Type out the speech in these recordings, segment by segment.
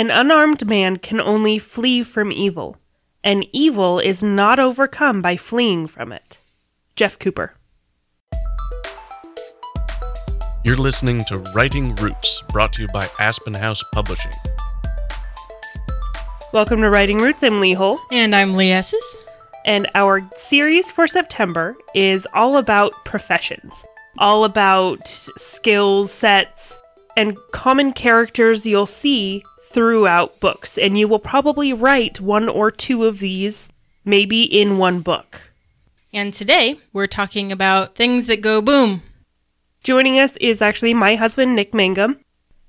An unarmed man can only flee from evil, and evil is not overcome by fleeing from it. Jeff Cooper. You're listening to Writing Roots, brought to you by Aspen House Publishing. Welcome to Writing Roots. I'm Lee Hole. And I'm Lee Esses. And our series for September is all about professions, all about skills sets and common characters you'll see throughout books. And you will probably write one or two of these, maybe in one book. And today we're talking about things that go boom. Joining us is actually my husband, Nick Mangum.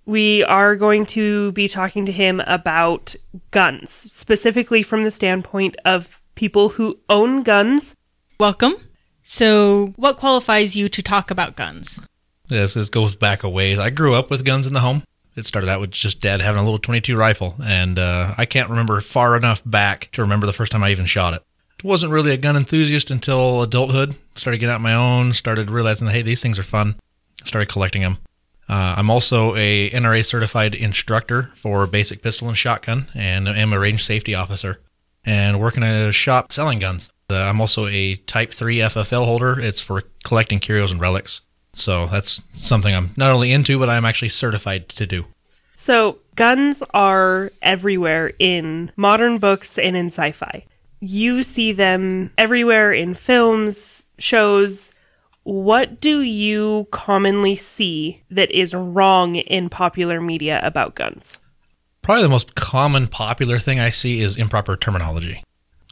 We are going to be talking to him about guns, specifically from the standpoint of people who own guns. Welcome. So, what qualifies you to talk about guns? Yes, this goes back a ways. I grew up with guns in the home. It started out with just dad having a little 22 rifle, and uh, I can't remember far enough back to remember the first time I even shot it. Wasn't really a gun enthusiast until adulthood. Started getting out my own, started realizing hey, these things are fun. Started collecting them. Uh, I'm also a NRA certified instructor for basic pistol and shotgun, and am a range safety officer, and work in a shop selling guns. Uh, I'm also a Type 3 FFL holder. It's for collecting curios and relics. So that's something I'm not only into, but I'm actually certified to do. So, guns are everywhere in modern books and in sci fi. You see them everywhere in films, shows, what do you commonly see that is wrong in popular media about guns? Probably the most common popular thing I see is improper terminology.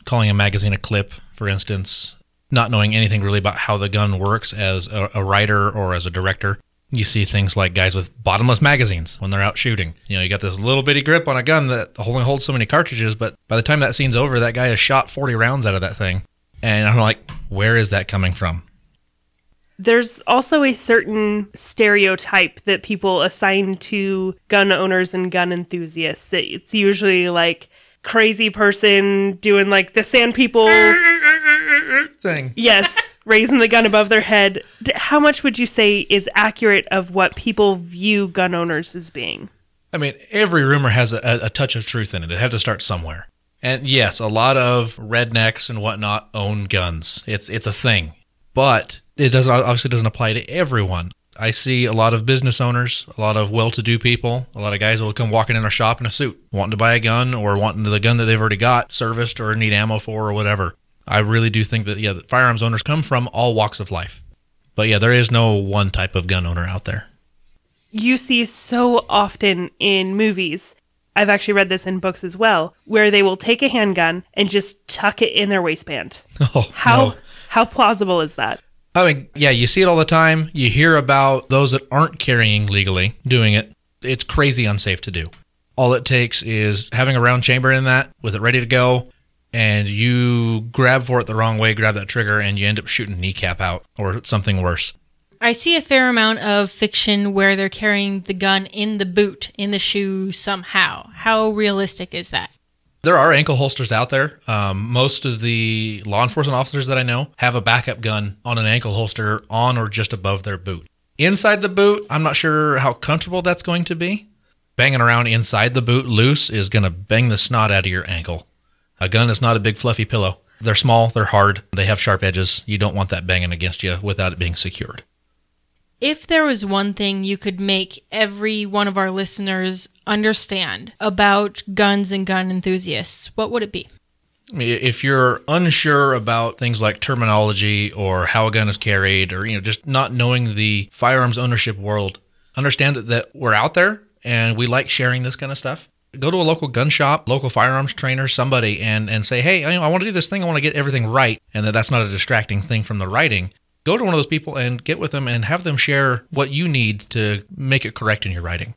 Calling a magazine a clip, for instance, not knowing anything really about how the gun works as a, a writer or as a director. You see things like guys with bottomless magazines when they're out shooting. You know, you got this little bitty grip on a gun that only holds so many cartridges, but by the time that scene's over, that guy has shot 40 rounds out of that thing. And I'm like, where is that coming from? There's also a certain stereotype that people assign to gun owners and gun enthusiasts that it's usually like crazy person doing like the sand people thing. Yes, raising the gun above their head. How much would you say is accurate of what people view gun owners as being? I mean, every rumor has a, a touch of truth in it. It had to start somewhere. And yes, a lot of rednecks and whatnot own guns. It's it's a thing, but it doesn't obviously doesn't apply to everyone. I see a lot of business owners, a lot of well-to-do people, a lot of guys that will come walking in our shop in a suit, wanting to buy a gun or wanting the gun that they've already got serviced or need ammo for or whatever. I really do think that yeah, that firearms owners come from all walks of life. But yeah, there is no one type of gun owner out there. You see so often in movies. I've actually read this in books as well, where they will take a handgun and just tuck it in their waistband. Oh, How no. how plausible is that? I mean, yeah, you see it all the time. You hear about those that aren't carrying legally doing it. It's crazy unsafe to do. All it takes is having a round chamber in that with it ready to go, and you grab for it the wrong way, grab that trigger, and you end up shooting kneecap out or something worse. I see a fair amount of fiction where they're carrying the gun in the boot, in the shoe somehow. How realistic is that? There are ankle holsters out there. Um, most of the law enforcement officers that I know have a backup gun on an ankle holster on or just above their boot. Inside the boot, I'm not sure how comfortable that's going to be. Banging around inside the boot loose is going to bang the snot out of your ankle. A gun is not a big fluffy pillow. They're small, they're hard, they have sharp edges. You don't want that banging against you without it being secured. If there was one thing you could make every one of our listeners understand about guns and gun enthusiasts, what would it be? If you're unsure about things like terminology or how a gun is carried, or you know, just not knowing the firearms ownership world, understand that, that we're out there and we like sharing this kind of stuff. Go to a local gun shop, local firearms trainer, somebody, and and say, hey, I, I want to do this thing. I want to get everything right, and that that's not a distracting thing from the writing. Go to one of those people and get with them and have them share what you need to make it correct in your writing.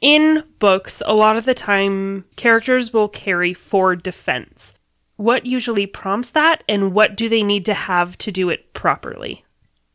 In books, a lot of the time, characters will carry for defense. What usually prompts that, and what do they need to have to do it properly?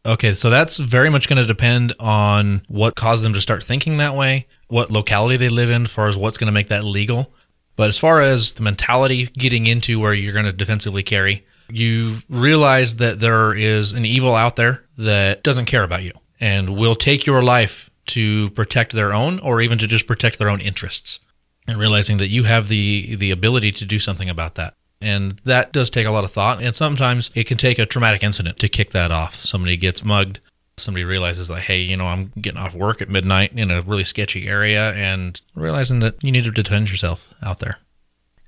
Okay, so that's very much going to depend on what caused them to start thinking that way, what locality they live in, as far as what's going to make that legal. But as far as the mentality getting into where you're going to defensively carry, you realize that there is an evil out there that doesn't care about you and will take your life to protect their own or even to just protect their own interests. and realizing that you have the the ability to do something about that. And that does take a lot of thought. And sometimes it can take a traumatic incident to kick that off. Somebody gets mugged. Somebody realizes like, hey, you know, I'm getting off work at midnight in a really sketchy area and realizing that you need to defend yourself out there.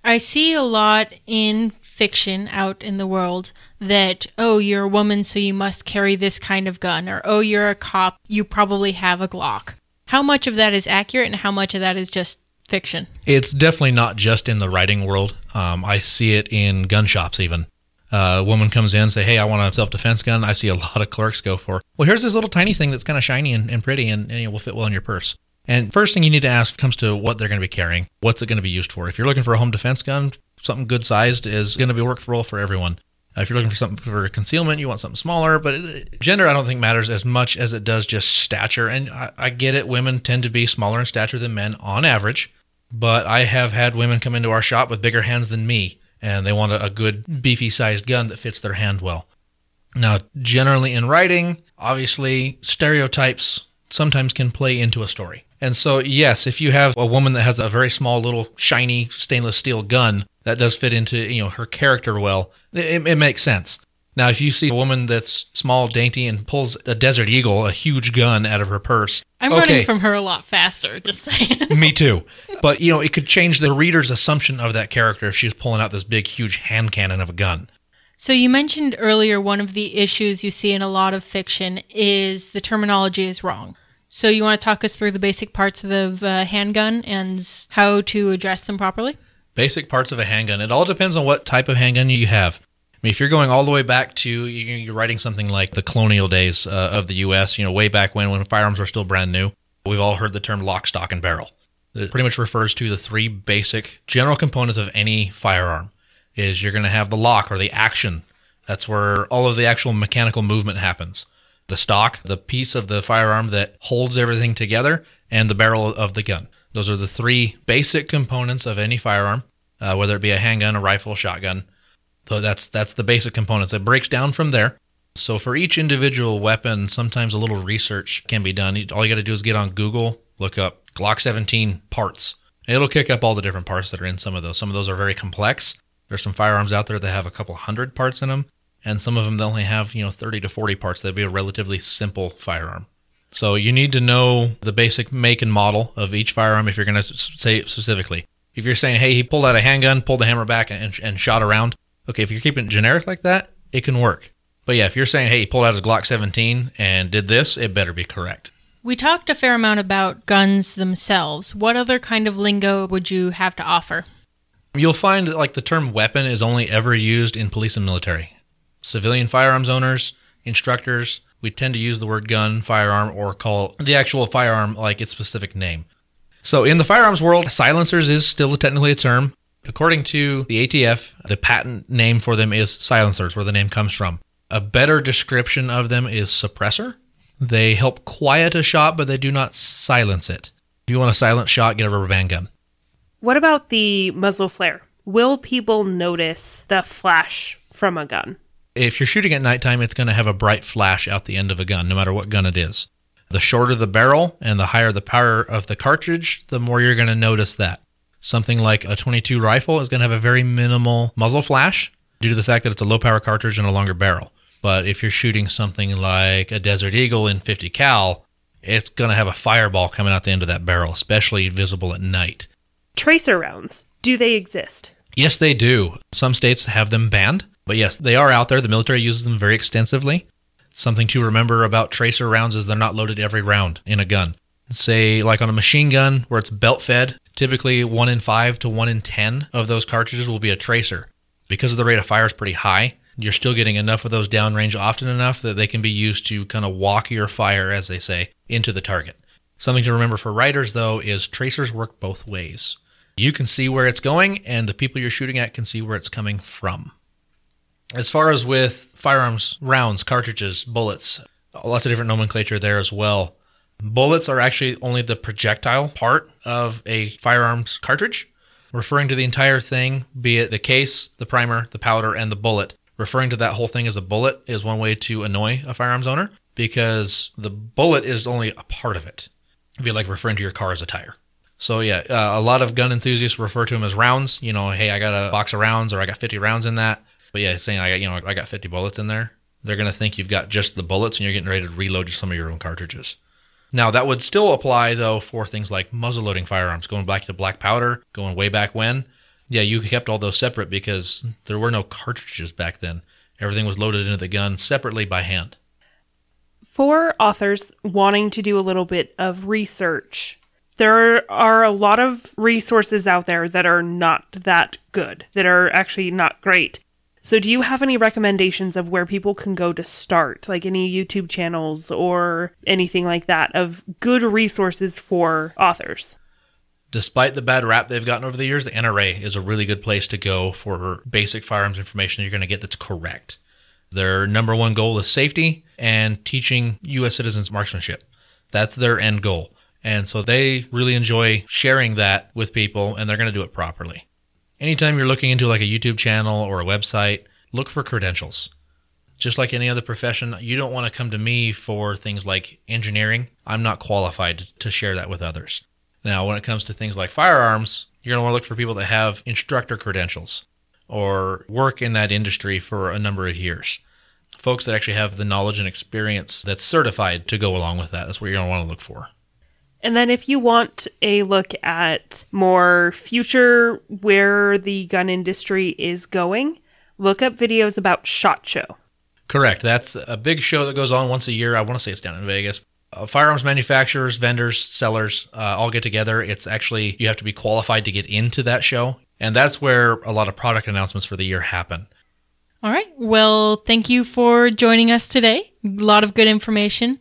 I see a lot in fiction out in the world that, oh, you're a woman, so you must carry this kind of gun, or oh, you're a cop, you probably have a Glock. How much of that is accurate and how much of that is just fiction? It's definitely not just in the writing world. Um, I see it in gun shops even. Uh, a woman comes in, say, "Hey, I want a self-defense gun." I see a lot of clerks go for, "Well, here's this little tiny thing that's kind of shiny and, and pretty, and, and it will fit well in your purse." And first thing you need to ask comes to what they're going to be carrying. What's it going to be used for? If you're looking for a home defense gun, something good sized is going to be work for all for everyone. If you're looking for something for concealment, you want something smaller. But it, gender, I don't think matters as much as it does just stature. And I, I get it; women tend to be smaller in stature than men on average. But I have had women come into our shop with bigger hands than me, and they want a, a good hmm. beefy sized gun that fits their hand well. Now, generally in writing, obviously stereotypes sometimes can play into a story. And so, yes, if you have a woman that has a very small, little, shiny stainless steel gun, that does fit into you know her character well. It, it makes sense. Now, if you see a woman that's small, dainty, and pulls a Desert Eagle, a huge gun, out of her purse, I'm okay, running from her a lot faster, just saying. me too. But you know, it could change the reader's assumption of that character if she's pulling out this big, huge hand cannon of a gun. So you mentioned earlier one of the issues you see in a lot of fiction is the terminology is wrong. So you want to talk us through the basic parts of the uh, handgun and how to address them properly? Basic parts of a handgun. It all depends on what type of handgun you have. I mean, if you're going all the way back to you're writing something like the colonial days uh, of the U.S., you know, way back when when firearms were still brand new, we've all heard the term lock, stock, and barrel. It pretty much refers to the three basic general components of any firearm. Is you're going to have the lock or the action. That's where all of the actual mechanical movement happens. The stock, the piece of the firearm that holds everything together, and the barrel of the gun. Those are the three basic components of any firearm, uh, whether it be a handgun, a rifle, shotgun. So that's that's the basic components. It breaks down from there. So for each individual weapon, sometimes a little research can be done. All you got to do is get on Google, look up Glock 17 parts. It'll kick up all the different parts that are in some of those. Some of those are very complex. There's some firearms out there that have a couple hundred parts in them, and some of them they only have you know 30 to 40 parts. That'd be a relatively simple firearm. So you need to know the basic make and model of each firearm if you're going to say it specifically. If you're saying, hey, he pulled out a handgun, pulled the hammer back, and, and shot around, okay, if you're keeping it generic like that, it can work. But yeah, if you're saying, hey, he pulled out his Glock 17 and did this, it better be correct. We talked a fair amount about guns themselves. What other kind of lingo would you have to offer? You'll find that like the term weapon is only ever used in police and military. Civilian firearms owners, instructors, we tend to use the word gun, firearm, or call the actual firearm like its specific name. So in the firearms world, silencers is still technically a term. According to the ATF, the patent name for them is silencers, where the name comes from. A better description of them is suppressor. They help quiet a shot, but they do not silence it. If you want a silent shot, get a rubber band gun. What about the muzzle flare? Will people notice the flash from a gun? If you're shooting at nighttime, it's going to have a bright flash out the end of a gun, no matter what gun it is. The shorter the barrel and the higher the power of the cartridge, the more you're going to notice that. Something like a 22 rifle is going to have a very minimal muzzle flash due to the fact that it's a low power cartridge and a longer barrel. But if you're shooting something like a Desert Eagle in 50 cal, it's going to have a fireball coming out the end of that barrel, especially visible at night. Tracer rounds, do they exist? Yes, they do. Some states have them banned, but yes, they are out there. The military uses them very extensively. Something to remember about tracer rounds is they're not loaded every round in a gun. Say, like on a machine gun where it's belt fed, typically 1 in 5 to 1 in 10 of those cartridges will be a tracer. Because of the rate of fire is pretty high, you're still getting enough of those downrange often enough that they can be used to kind of walk your fire, as they say, into the target. Something to remember for writers, though, is tracers work both ways. You can see where it's going, and the people you're shooting at can see where it's coming from. As far as with firearms, rounds, cartridges, bullets, lots of different nomenclature there as well. Bullets are actually only the projectile part of a firearms cartridge, referring to the entire thing, be it the case, the primer, the powder, and the bullet. Referring to that whole thing as a bullet is one way to annoy a firearms owner because the bullet is only a part of it. It'd be like referring to your car as a tire. So yeah, uh, a lot of gun enthusiasts refer to them as rounds. You know, hey, I got a box of rounds, or I got 50 rounds in that. But yeah, saying I got you know I got 50 bullets in there, they're gonna think you've got just the bullets and you're getting ready to reload some of your own cartridges. Now that would still apply though for things like muzzle loading firearms, going back to black powder, going way back when. Yeah, you kept all those separate because there were no cartridges back then. Everything was loaded into the gun separately by hand. For authors wanting to do a little bit of research, there are a lot of resources out there that are not that good, that are actually not great. So, do you have any recommendations of where people can go to start, like any YouTube channels or anything like that, of good resources for authors? Despite the bad rap they've gotten over the years, the NRA is a really good place to go for basic firearms information you're going to get that's correct. Their number one goal is safety and teaching U.S. citizens marksmanship. That's their end goal. And so they really enjoy sharing that with people and they're going to do it properly. Anytime you're looking into like a YouTube channel or a website, look for credentials. Just like any other profession, you don't want to come to me for things like engineering. I'm not qualified to share that with others. Now, when it comes to things like firearms, you're going to want to look for people that have instructor credentials or work in that industry for a number of years. Folks that actually have the knowledge and experience that's certified to go along with that. That's what you're going to want to look for. And then, if you want a look at more future where the gun industry is going, look up videos about SHOT Show. Correct. That's a big show that goes on once a year. I want to say it's down in Vegas. Uh, firearms manufacturers, vendors, sellers uh, all get together. It's actually, you have to be qualified to get into that show. And that's where a lot of product announcements for the year happen. All right. Well, thank you for joining us today. A lot of good information.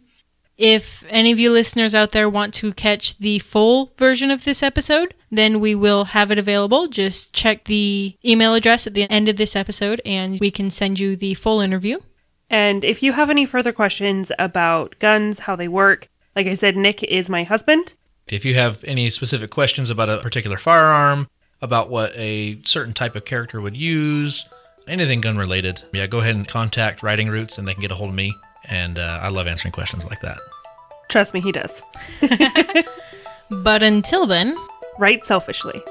If any of you listeners out there want to catch the full version of this episode, then we will have it available. Just check the email address at the end of this episode and we can send you the full interview. And if you have any further questions about guns, how they work, like I said, Nick is my husband. If you have any specific questions about a particular firearm, about what a certain type of character would use, anything gun related, yeah, go ahead and contact Writing Roots and they can get a hold of me. And uh, I love answering questions like that. Trust me, he does. But until then, Write selfishly.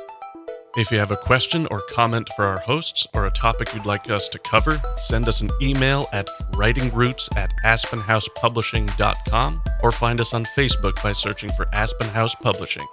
If you have a question or comment for our hosts or a topic you'd like us to cover, send us an email at writingroots at aspenhousepublishing.com or find us on Facebook by searching for Aspen House Publishing.